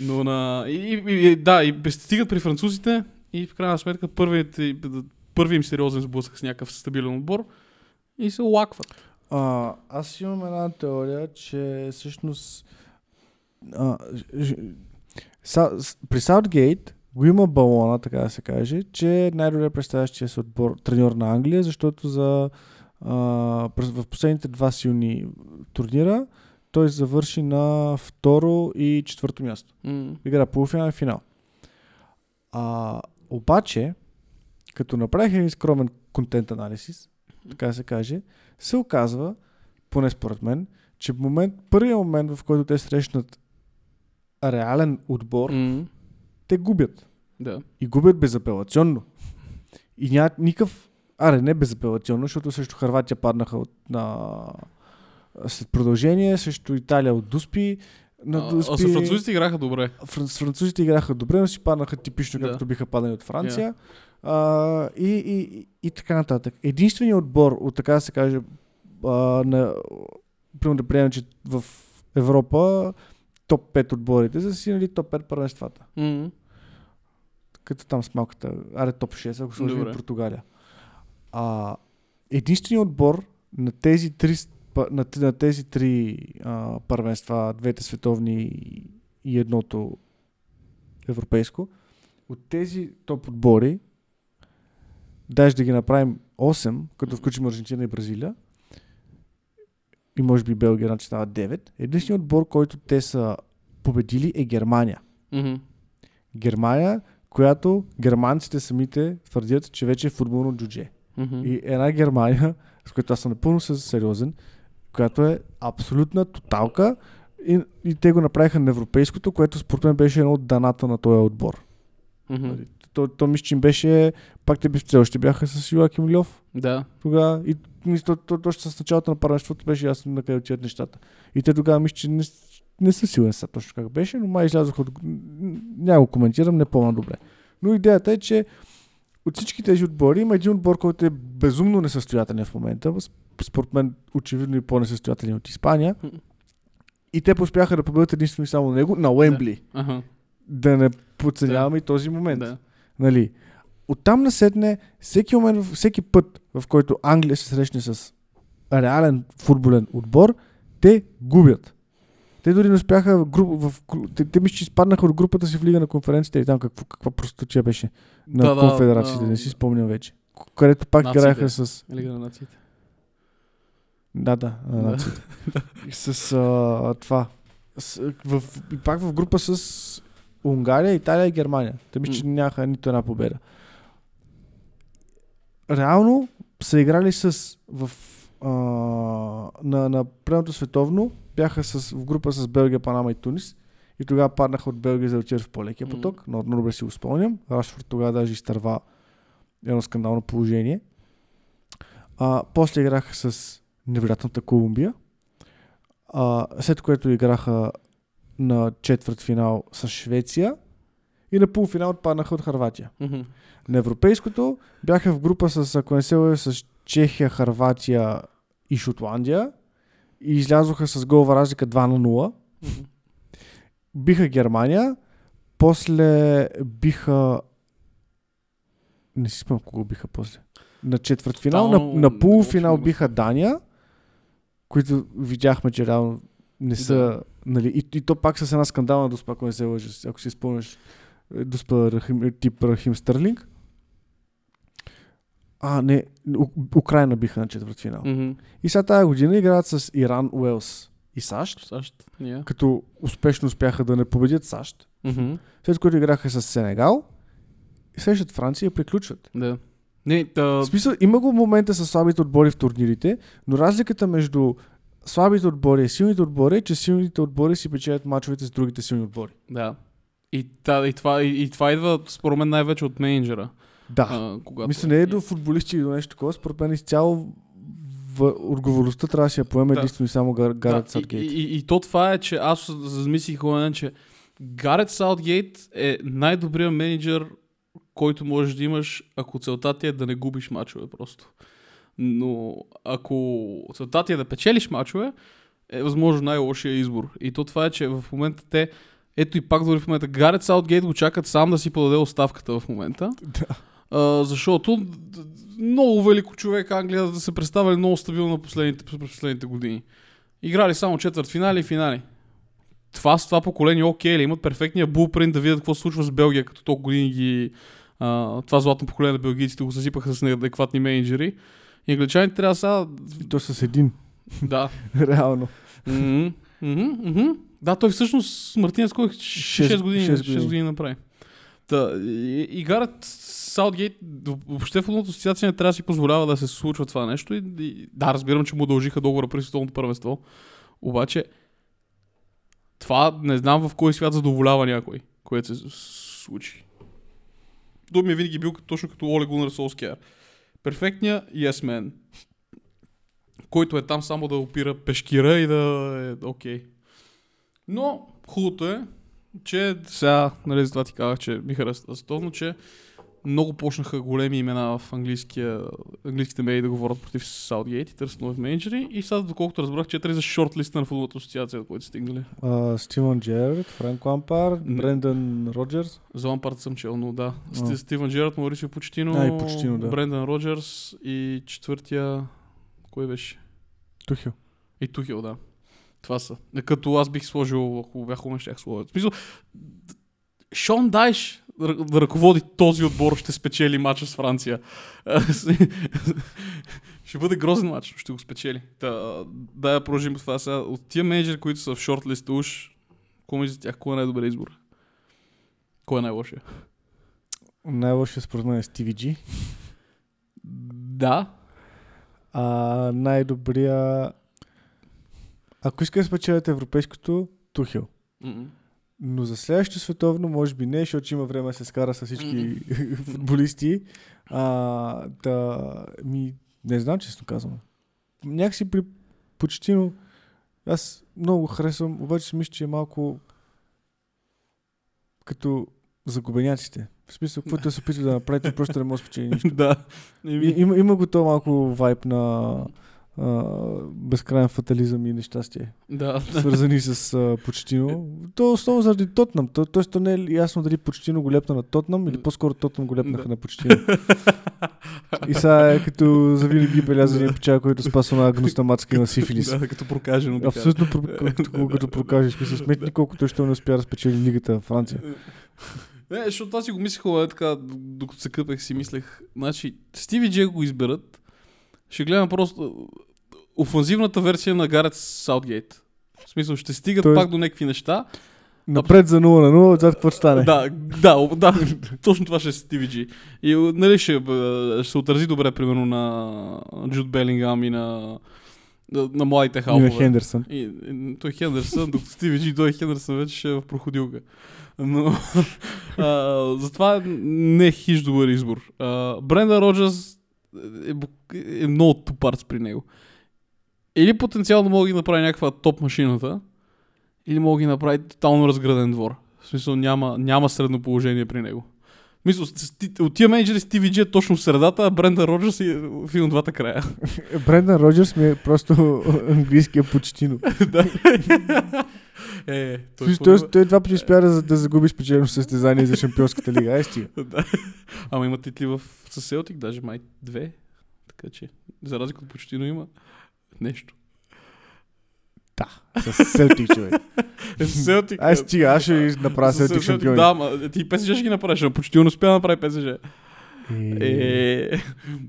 Но на... И, и, и, да, и стигат при французите и в крайна сметка първият, първият им сериозен сблъсък с някакъв стабилен отбор и се лакват. А, аз имам една теория, че всъщност а, ж- са, при Саутгейт го има балона, така да се каже, че е най-добре представящия се отбор, треньор на Англия, защото за, а, в последните два силни турнира той завърши на второ и четвърто място. М. Игра полуфинал и финал. А, обаче, като направих един скромен контент анализис, така се каже, се оказва, поне според мен, че в момент, първият момент, в който те срещнат реален отбор, М. те губят. Да. И губят безапелационно. И нямат никакъв... Аре, не безапелационно, защото срещу Харватия паднаха от, на... след продължение, срещу Италия от Дуспи. На А, Дуспи... а французите играха добре. Фран- с французите играха добре, но си паднаха типично, Да. както биха падали от Франция. А, и, и, и, и така нататък. Единственият отбор, от така да се каже, а, на, примерно да приемем, че в Европа топ 5 отборите са си нали, топ 5 първенствата. М. Като там с малката, аре топ 6, ако сложим Португалия. А, единственият отбор на тези три, на, на тези три а, първенства, двете световни и едното европейско, от тези топ отбори, даже да ги направим 8, като включим Аржентина и Бразилия, и може би Белгия, става 9, единственият отбор, който те са победили е Германия. Мгм. Германия, която германците самите твърдят, че вече е футболно джудже. Мгм. И една Германия, с която аз съм напълно сериозен, която е абсолютна тоталка и, и те го направиха на европейското, което според мен беше едно от даната на този отбор. Мгм. То, то мисля, че им беше, пак те все още бяха с Йоаким Льов Да. тогава. И мисля, то, то, точно с началото на първенството беше ясно на къде отиват нещата. И те тогава мисля, че не, не са сигурен са точно как беше, но май излязоха от... Няма го коментирам, не помня добре. Но идеята е, че от всички тези отбори има един отбор, който е безумно несъстоятелен в момента. Според мен, очевидно и по-несъстоятелен от Испания. И те поспяха да победят единствено и само него на Уембли. Аха. Да, не подценяваме и този момент. Да. Нали? Оттам насетне, всеки, момент, всеки път, в който Англия се срещне с реален футболен отбор, те губят. Те дори не успяха в група, в, те, те мисля, че изпаднаха от групата си в Лига на конференцията и там какво, каква простотия беше на Да, конфедерациите, да. не си спомням вече. където пак Нациите. играеха с... Лига на нациите. Да, да, на нациите. с а, това. С, в, и пак в група с Унгария, Италия и Германия. Те мисля, че нямаха нито една победа. Реално са играли с в, а, на, на предното световно бяха с, в група с Белгия, Панама и Тунис. И тогава паднаха от Белгия за да отидат в по-лекия поток. Но много добре си го спомням. Рашфорд тогава даже изтърва едно скандално положение. А, после играха с невероятната Колумбия. А, след което играха на четвърт финал с Швеция. И на полуфинал отпаднаха от Харватия. Мгм. На европейското бяха в група с, ако не се лъжа, с Чехия, Харватия и Шотландия. И излязоха с голова разлика 2 на 0. Мгм. Биха Германия. После биха... Не си спомням кого биха после. На четвърт финал. На, на полуфинал биха Дания, които видяхме, че реално не са... Да. Нали, и, и, то пак с една скандална доспа, ако не се лъжа, ако си спомняш е, доспа Рахим, тип Рахим Стърлинг. А, не, У, Украина биха на четвърт финал. Мгм. И сега тази година играят с Иран, Уелс и САЩ, САЩ. Ние. като успешно успяха да не победят САЩ. Мгм. След което играха с Сенегал, и срещат Франция и приключват. Да. Не, та... В смисъл, има го момента с слабите отбори в турнирите, но разликата между слабите отбори силните отбори че силните отбори си печелят мачовете с другите силни отбори. Да. И, та, и, това, и, и това идва, според мен, най-вече от менеджера. Да. А, когато... Мисля, не е до футболисти или до нещо такова. Според мен изцяло в отговорността трябва да си я поеме Да. единствено и само Гар, Гарет да, Саутгейт. и, и, и, то това е, че аз замислих момент, че Гарет Саутгейт е най-добрият менеджер, който можеш да имаш, ако целта ти е да не губиш мачове просто. Но ако целта ти е да печелиш мачове, е възможно най-лошия избор. И то това е, че в момента те ето и пак дори в момента Гарет Саутгейт го чакат сам да си подаде оставката в момента. Да. А, защото много велико човек Англия да се представили много стабилно на последните, последните години. Играли само четвърт финали и финали. Това с това поколение окей ли? Имат перфектния булпринт да видят какво се случва с Белгия, като толкова години ги... А, това златно поколение на белгийците го съсипаха с неадекватни менеджери. И англичаните трябва сега... И то с един. Да. Реално. Мгм, мгм, мгм. Да, той всъщност Мартинес кой 6 Шест- години, шест 6 години. години направи. Та, и, и Гарет Саутгейт, въобще футболната асоциация не трябва да си позволява да се случва това нещо. И, и, да, разбирам, че му удължиха договора при световното първенство. Обаче, това не знам в кой свят задоволява някой, което се случи. Той ми е винаги бил точно като Оле Гунар Солскияр. Перфектният yes man, който е там само да опира пешкира и да е окей. Но хубавото е, че сега, нали, за това ти казах, че ми харесва световно, че много почнаха големи имена в английския, английските медии да говорят против Саутгейт и търсят нови менеджери. И сега, доколкото разбрах, четири за шортлиста на футболната асоциация, са стигнали. Uh, Стивън Джерард, Франк Лампар. Брендан Роджерс. За Лампард съм чел, но да. А. Сти- Стивън Джерард, Маурисио Почетино, А, и Почетино, да. Брендан Роджерс и четвъртия... Кой беше? Тухил. И Тухил, да. Това са. Като аз бих сложил, ако бях умен, щях сложил. В смисъл, Шон Дайш да ръководи този отбор, ще спечели матча с Франция. ще бъде грозен матч, ще го спечели. Та, да, я продължим по това сега. От тия менеджери, които са в шортлиста уж, мислите за тях? Кой е най-добър избор? Кой е най-лошия? Най-лошия според мен е Стиви Джи. Да. А най-добрия... Ако иска да спечелят европейското, Тухил. М-м. Но за следващото световно, може би не, защото има време да се скара с всички футболисти. А, да, ми, не знам, честно казвам. Някакси при почтино, аз много го харесвам, обаче си мисля, че е малко като загубеняците. В смисъл, каквото се опитва да направите, просто не може да спечели нищо. да. И, има, има го то малко вайб на безкрайен фатализъм и нещастие да. свързани с а, Почтино. То основно заради Тотнам. То, тоест, то не е ясно дали Почтино го лепна на Тотнам или по-скоро Тотнам го лепнаха Да. на Почтино. И сега е като завинаги беляза един печал, който спасва на и на сифилис. да, като прокажено. да Абсолютно, като, като, прокажеш. Смисъл, сметни колко той ще не успя да спечели лигата в Франция. Не, защото аз си го мислех, е така, докато се къпех си мислех, значи, Стиви Джей го изберат, ще гледам просто офанзивната версия на Гарет Саутгейт. В смисъл, ще стигат Тоест- пак до някакви неща. Напред за 0 на 0, отзад какво ще стане? Да, да, да, точно това ще е Стиви Джи. И нали ще, ще се отрази добре, примерно, на Джуд Белингам и на, на, младите И на халфове. Хендерсън. И, и, той Хендерсън, докато Джи дойде Хендерсън вече ще е в проходилка. Но а, затова не е хиж добър избор. А, Бренда Роджерс е, е много тупарц при него. Или потенциално мога да ги направи някаква топ машината, или мога да ги направи тотално разграден двор. В смисъл няма, няма средно положение при него. С- от тия менеджери Стиви Джи е точно в средата, а Бренда Роджерс е в един двата края. Брендан Роджерс ми е просто английския почтино. е, В смисъл, Той, той два пъти успя да, да загуби спечелено състезание за шампионската лига. Ай, стига. да. Ама има титли в със Селтик, даже май две. Така че, за разлика от почти, но има нещо. Да, с Селтик, човек. Е, с Селтик. Ай, стига, аз ще направя Селтик шампиони. Да, ма, ти ПСЖ ще ги направиш, а почти не успя да направи ПСЖ. Е, Е,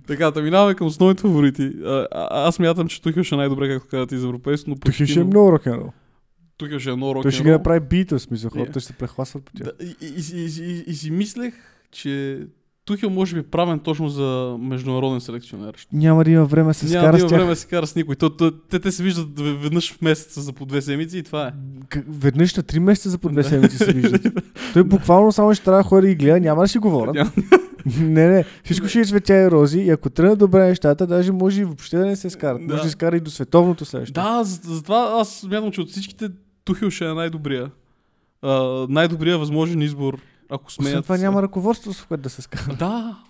така, да минаваме към основните фаворити. А, аз мятам, че Тухил ще е най-добре, както казвате, из европейско, но Тухил ще е много рок-н-рол. Тухил ще е много Той ще ги направи битъл, смисъл. Хората ще се прехласват по тях. Да, и, и, и, и, и, си мислех, че Тухил може би е правен точно за международен селекционер. Няма да има време се Няма да с има тях. време да се кара с никой. То, то, те, те се виждат веднъж в месеца за по две седмици и това е. К- Веднъж на три месеца за по две седмици се виждат. Той буквално само ще трябва да ходи и гледа, няма да си говорят. Не, не, всичко ще е цветя и рози и ако тръгнат добре нещата, даже може и въобще да не се скарат. Да. Може да се скара и до световното следващо. Да, за- затова аз смятам, че от всичките Тухил ще е най-добрия. А, най-добрия възможен избор, ако смеят. Освен това няма ръководство, с което да се скара. Да.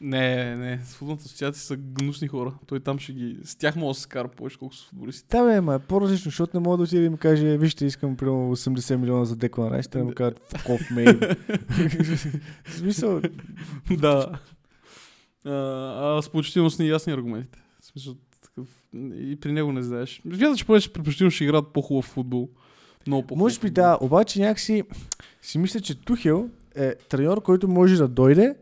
Не, не. С футболната асоциация са гнусни хора. Той там ще ги... С тях може да се скара повече, колко с футболистите. Да, бе, ма е по-различно, защото не мога да отида и ми каже, вижте, искам примерно 80 милиона за Деклан Райс, те му кажат, fuck off, mate. В смисъл, да. А, а с почти с неясни аргументите. В смисъл, такъв... И при него не знаеш. Смятам, че повече при почти ще играят по-хубав футбол. Много по-хубав може би да, обаче някакси си мисля, че Тухел е треньор, който може да дойде,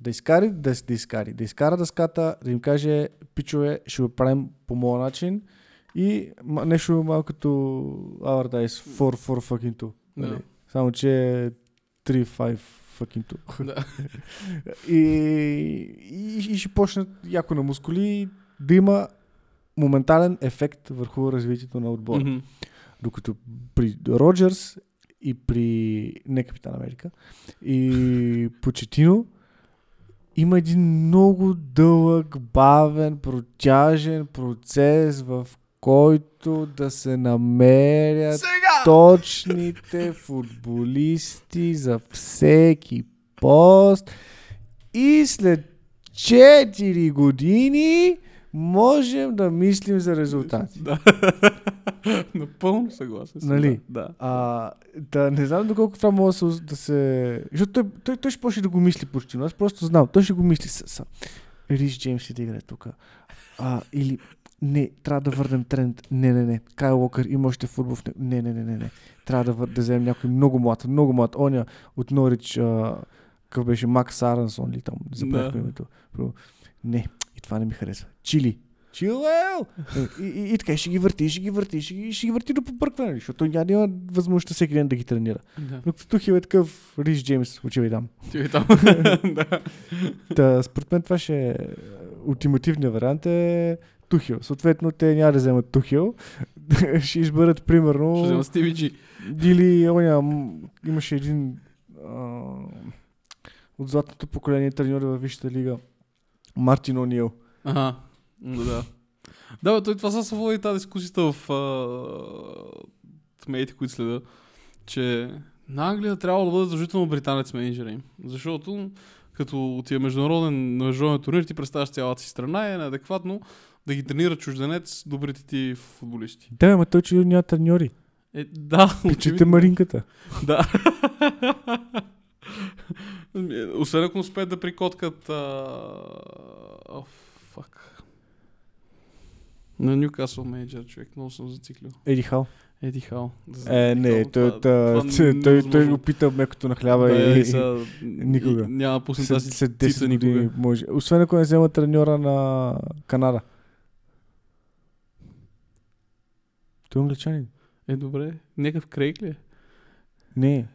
да изкари, да, да изкари, да изкара дъската, да им каже, пичове, ще го правим по моя начин и нещо малко като Allardyce 4 for fucking 2. Да. Нали? Само, че е 3 5 fucking 2. Да. и, и, и ще почнат яко на мускули да има моментален ефект върху развитието на отбора. Мгм. Докато при Роджерс и при не Капитан Америка и Почетино има един много дълъг, бавен, протяжен процес, в който да се намерят Сега! точните футболисти за всеки пост и след 4 години можем да мислим за резултати. Да. Напълно съгласен съм. Нали? Да. А, да, не знам доколко това може да се... Да се... Защото той, той, той ще почне да го мисли почти, но аз просто знам. Той ще го мисли с... с... Рис Джеймс ще да играе тук. А, или не, трябва да върнем тренд. Не, не, не. Кайл Уокър има още футбол в него. Не, не, не, не, не. Трябва да, вър... да вземем някой много млад, много млад. Оня от Норич, а... какъв беше Макс Арансон ли там, забравяхме Да. името. Не, това не ми харесва. Чили. Чилел! И, и, и, така ще ги върти, ще ги върти, ще ги, ще ги върти до побъркване, защото той няма да има възможността всеки ден да ги тренира. Да. Докато Тухил е такъв Рис Джеймс, отивай там. Ти е там. да. Та, според мен това ще е ултимативният вариант е Тухил. Съответно, те няма да вземат Тухил. ще изберат примерно... Ще взема Стиви Джи. Или оня, имаше един а, от златното поколение треньори във Висшата лига. Мартин О'Нил. Ага. Да. Да, бе, той това са се води тази дискусията в а, в медиите, които следа, че на Англия трябва да бъде задължително британец менеджера им. Защото като отива международен, на международен турнир, ти представяш цялата си страна и е неадекватно да ги тренира чужденец добрите ти футболисти. Да, ама той че няма треньори. Е, да, Пичете очевидно. маринката. Да. Освен ако успеят да прикоткат... О, фак. На Ньюкасъл менеджер, човек, много съм зациклил. Еди Хал. Еди Хал. Е, не, той, това- той, това той, той, той невъзможно. го пита мекото на хляба Да, и, сега, никога. и Няма след, тази след цица 10 години никога. може. Освен ако не взема треньора на Канада. Той е англичанин. Е, добре. Някакъв крейг ли е? Не.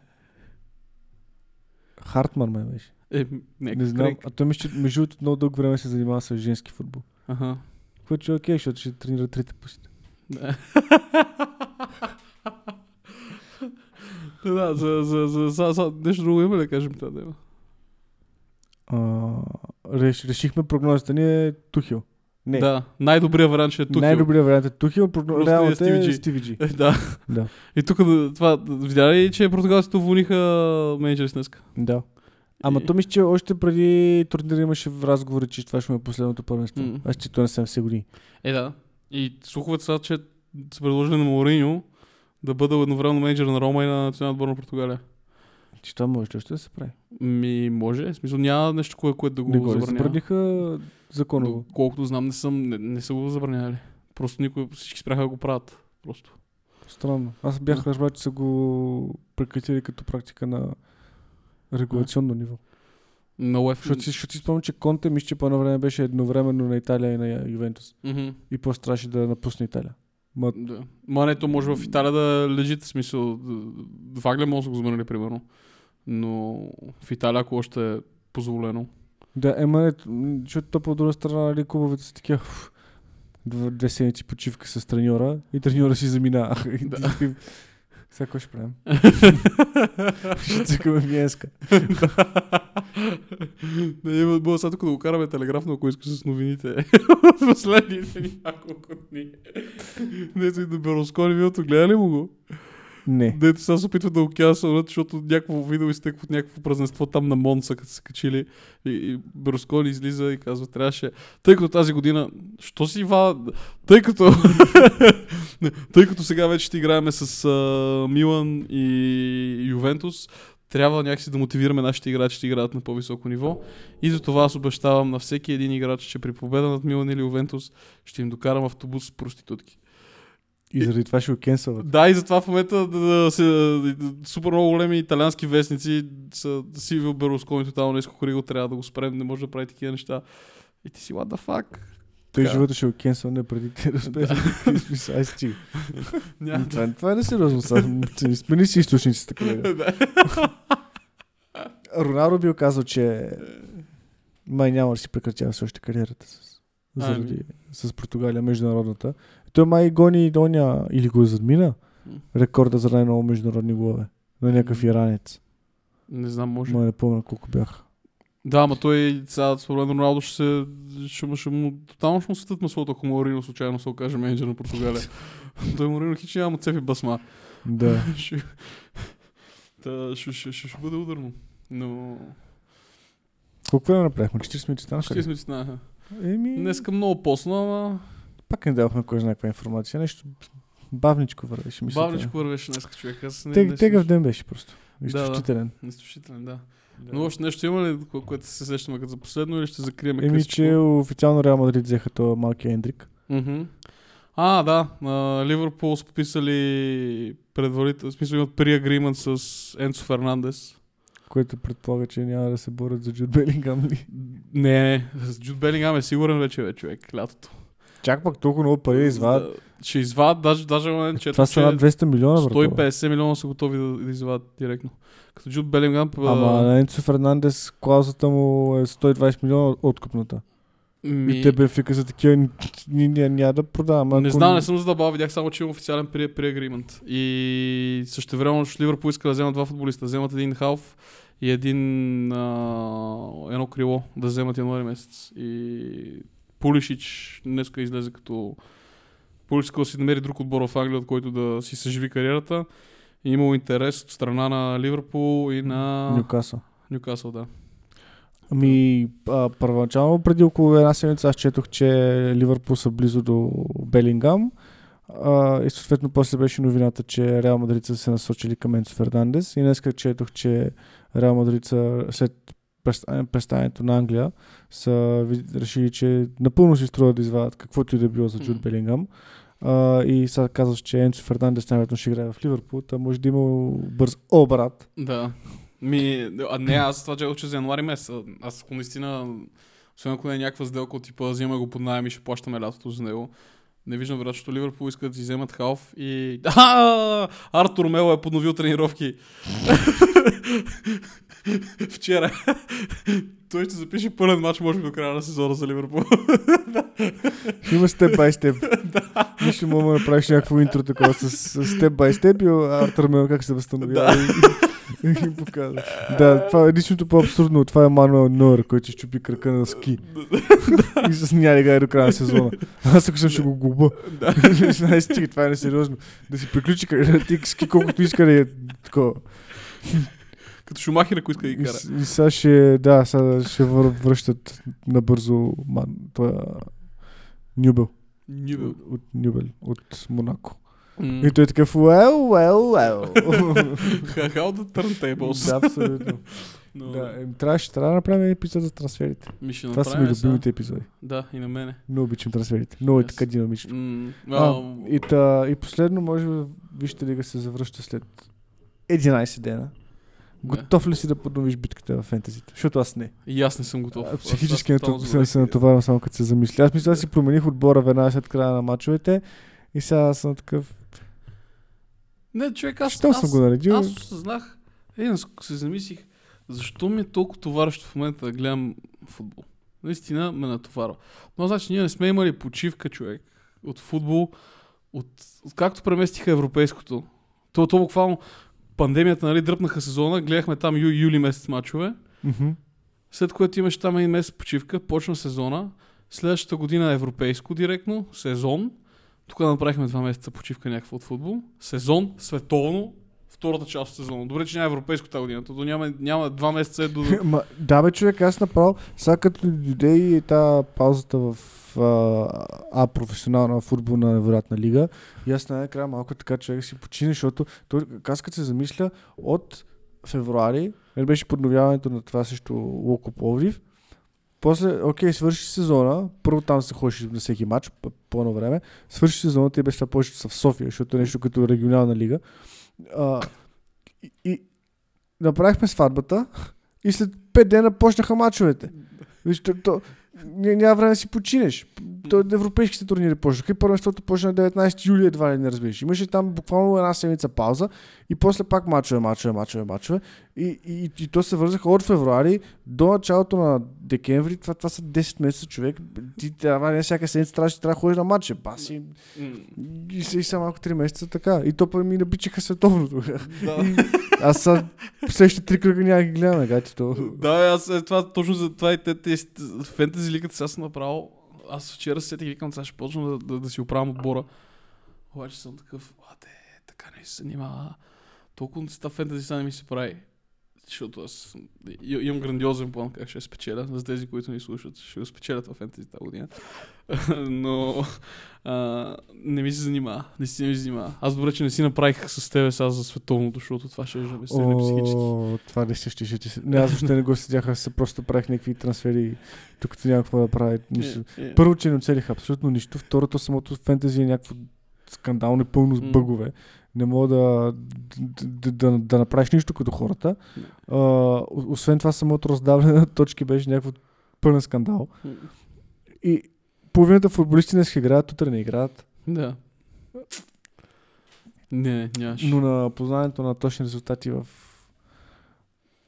Хартман ме беше. Е, Не някакъв знам. крейг. А той мисля, че между много дълго време се занимава с женски футбол. Аха. Което е окей, защото ще тренира трите пусите. Да. да, за, за, за, за, за, нещо друго има ли да кажем тази тема? Реш, решихме прогнозата ни е Тухил. Не. Да, най-добрият вариант ще е тук. Най-добрият вариант е Тухил. Просто реално е Стиви е Джи. Е, да. Да. И тук това, видя ли, че португалците уволниха менеджери с днеска? Да. Ама И- то мисля, че още преди турнира имаше в разговори, че това ще му е последното първенство. М. Аз че то на 70 години. Е, да. И слуховете са, че са предложили на Мауриньо да бъде едновременно менеджер на Рома и на национална отбор на Португалия. Че това може ли да се прави. Ми, може. В смисъл няма нещо, кое, което да го Не го забранява. забраниха законово. Колкото знам, не, съм, не, не са го забранявали. Просто никой, всички спряха да го правят. Просто. Странно. Аз бях разбрал, че са го прекратили като практика на регулационно ниво. На UEFA. Защото си, защото си спомням, че Конте мисля, че по едно време беше едновременно на Италия и на Ювентус. Мгм. И после трябваше да напусне Италия. Ма, Да. Ма не, то може в Италия да лежите, в смисъл. Вагле може да го забранили, примерно. Но в Италия, ако още е позволено. да, ема защото то по друга страна, нали, клубовете са такива «Фу, дв- две седмици почивка с треньора и треньора си заминава. Ти Да. Си- Сега какво ще правим? ще цъкаме Виенска. Не, има, бъде сега тук да го караме телеграфно, ако искаш с новините. Последните няколко дни. Дето и да Бероскони, виото гледа ли му го? Не. Дето сега се опитват да го кясват, защото някакво видео изтеква от някакво празненство там на Монса, като се качили. И, и Бероскони излиза и казва, трябваше, тъй като тази година, що си ва, тъй като, тъй като сега вече ще играеме с а, Милан и Ювентус, трябва някакси да мотивираме нашите играчи да играят на по-високо ниво. И за това аз обещавам на всеки един играч, че при победа над Милан или Ювентус ще им докарам автобус с проститутки. И заради това ще го кенсълват. Да, и затова в момента да, да, се, да, супер много големи италиански вестници са Сивил Берлускони тотално иска Хориго, трябва да го спрем, не може да прави такива неща. И ти си, what the fuck? Той Така. живота ще го кенсълне преди те да успеят. Ай, стига. Това, това е несериозно. Смени си източниците. Роналдо бил казал, че май няма да си прекратява все още кариерата с, заради, с Португалия международната. Той май гони доня или го задмина рекорда за най-много международни голове на някакъв иранец. Не знам, може. Май не помня колко бяха. Да, ама той сега според мен Роналдо ще се... Ще, му- ще му, тотално ще му светят маслото, ако Морино случайно се окаже менеджер на Португалия. той Морино хич няма му цепи басма. Да. ще, Та, ще, ще, ще, ще бъде ударно. Но... Колко време направихме? 40 минути станаха. Ще ли? сме знаеха. Еми, Днеска много посно, ама пак не давахме кой знае каква информация. Нещо бавничко вървеше. мисля. бавничко вървеше днес човек. Аз не, Тег, не тегъв ден беше просто. да. Изключителен. Изключителен, да. Но още нещо има ли, кое- което се сещаме като за последно или ще закрием Еми, че официално Реал Мадрид взеха това малкия Ендрик. Мгм. А, да. Ливърпул са подписали предварително, в смисъл имат при агримент с Енцо Фернандес. Което предполага, че няма да се борят за Джуд Белингам. ли? Не, с Джуд Белингам е сигурен вече, бе, човек, лятото. Чак пак толкова много пари извадят. Да, Ще извадят, даже, даже момент, че, Това са над 200 милиона, брато. 150 милиона са готови да, да извадят директно. Като Джуд Белингам... а, Ама на Енцо Фернандес клаузата му е 120 милиона откупната. ми, И те Бенфика са такива, няма да продавам. Не знам, не съм задълбал, видях само, че има официален при, при агримент. И също време, Ливърпул иска да вземат два футболиста. Да вземат един халф и един а, едно крило да вземат януари месец. И Пулишич днеска излезе като Пулишич да си намери друг отбор в Англия, от който да си съживи кариерата. И имало интерес от страна на Ливърпул и на Нюкасъл. Нюкасъл, да. Ами, а, първоначално преди около една седмица аз четох, че Ливърпул са близо до Белингам. А, и съответно после беше новината, че Реал Мадрид са се насочили към Енцо Фернандес. И днес четох, че Реал Мадрид са след представянето на Англия са решили, че напълно си струва да извадят каквото и да било за Джуд. Белингам. А, и сега казваш, че Енцо Фернандес най-вероятно ще играе в Ливърпул, та може да има бърз обрат. Да. Ми, а не, аз това че че за януари месец. а, Аз ако наистина, освен ако не е някаква сделка от типа, взема го под найем и ще плащаме лятото за него. Не виждам вероятно, защото Ливърпул искат да си вземат халф и... А, Артур Мело е подновил тренировки. Вчера. Той ще запише пълен матч, може би до края на сезона за Ливърпул. Ще има степ бай степ. Нищо мога да направиш някакво интро такова с, степ бай степ и Артур Мел как се възстановява. Да. и, и, и показва. Да, това е единственото по-абсурдно. Това е Мануел Нойер, който ще щупи кръка на ски. и с няма да играе до края на сезона. Аз ако съм ще го губа. Знаеш, стига, това е несериозно. Да си приключи ти ски колкото иска да е такова. Като Шумахер, ако иска да ги И, кара. с- и сега ще, да, сега ще връщат набързо ман, това Нюбел. Нюбел. От, от Нюбел, от Монако. М. И той е такъв, well, well, well. How the turntables. да, абсолютно. Но, да, ем, трябваше, трябва да направим епизод за трансферите. Ми ще Това са ми любимите епизоди. Да, и на мене. Много обичам трансферите. Много е така динамично. А, и, та, и последно, може би, вижте лига се завръща след 11 дена. Готов ли си да подновиш битката в фентезите? Защото аз не. И аз не съм готов. А, Аз- Психически аз забравих. се натоварвам само като се замисля. Аз мисля, да си промених отбора веднага след края на мачовете и сега съм такъв. Не, човек, аз, Що аз, съм го наредил? аз осъзнах, един се замислих, защо ми е толкова товарващо в момента да гледам футбол. Наистина ме натоварва. Но значи ние не сме имали почивка, човек, от футбол, от, от както преместиха европейското. То, то буквално пандемията, нали, дръпнаха сезона, гледахме там ю, юли месец мачове, Мгм. след което имаш там един месец почивка, почна сезона, следващата година е европейско директно, сезон, тук направихме два месеца почивка някаква от футбол, сезон, световно, втората част от сезона. Добре, че няма европейско тази година, то няма, няма два месеца е до... Ма, да бе, човек, аз направо, сега като дойде и та паузата в а, а професионална футболна вероятна лига, и аз най-накрая малко така човек си почина, защото той, аз като се замисля, от февруари, нали беше подновяването на това също Локо Пловдив, после, окей, свърши сезона, първо там се ходиш на всеки матч, по едно време, свърши сезона, те беше повечето са в София, защото е нещо като регионална лига. А, и, и направихме сватбата, и след 5 дена почнаха мачовете. Виж, то, то, ня- няма време да си починеш. То, европейските турнири почнаха и първенството почна на 19 юли едва ли не разбираш. Имаше там буквално една седмица пауза и после пак мачове, мачове, мачове, мачове. И, и, и, то се вързаха от февруари до началото на декември. Това, това са 10 месеца човек. Ти трябва не всяка седмица трябваше трябва да ходиш на матче. Баси. И, и, и са малко 3 месеца така. И то ми набичаха световното. да. Аз са следващите три кръга няма ги гледаме, гати то. Да, аз е, това точно за това и те, те, фентези лигата сега съм направил. Аз вчера се сетих и викам, сега ще почна да, да, да си оправям отбора. Обаче съм такъв, а те, така не се занимава. Толкова тази фентези сега не ми се прави. Защото аз имам грандиозен план как ще спечеля. За тези, които ни слушат, ще го спечеля това фентези тази година. Но а, не ми се занимава. Не си не ми се занимава. Аз добре, че не си направих с тебе сега за световното, защото това ще ме стреле психически. Това не ще, ще, ще, ще. Не, аз въобще не го седях, аз се просто правих някакви трансфери, тук няма какво да правя. Нищо. Е, е. Първо, че не оцелих абсолютно нищо. Второто, самото фентези е някакво скандално пълно с бъгове. Не мога да, да, да, да направиш нищо като хората. А, освен това, самото раздаване на точки беше някакво пълен скандал. И половината футболисти днес играят, утре не играят. Да. Не, нямаш. Но на познанието на точни резултати в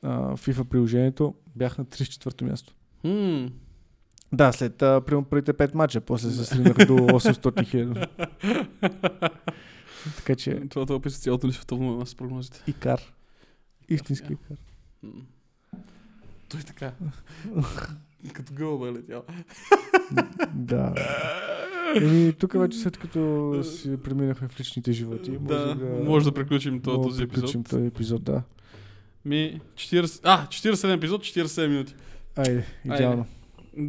а, FIFA приложението бях на 34-то място. М. Да, след примерно първите 5 мача, после се сринах до 800 хиляди. така че Това това описа цялото ни световно с прогнозите. Икар. Истински Икар. М. Той така. Като гълба е летял. да. Еми, тук вече след като си преминахме в личните животи, може Да, да, може да приключим този, този да епизод. приключим този епизод, да. Ми, 40... А, 47 епизод, 47 минути. Айде, идеално.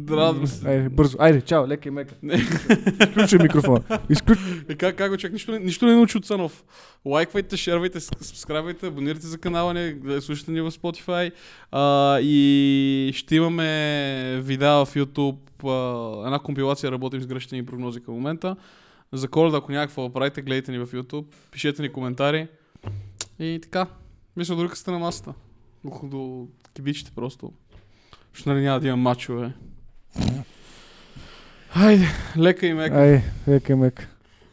Радвам се. Айде, бързо. Айде, чао, лека и мека. Не. Изключвай микрофона. Изключ... Е, как, как го човек? Нищо, не- нищо не научи от Цанов. Лайквайте, шервайте, сабскрайбвайте, абонирайте за канала ни, слушайте ни в Spotify. А, и ще имаме видеа в YouTube. А, една компилация работим с грешните ни прогнози към момента. За коледа, ако някакво да правите, гледайте ни в YouTube, пишете ни коментари. И така, мисля до ръката на масата. До, до кибичите просто. Ще нали няма да има мачове. Хайде, лека и мека. Ай, века мека.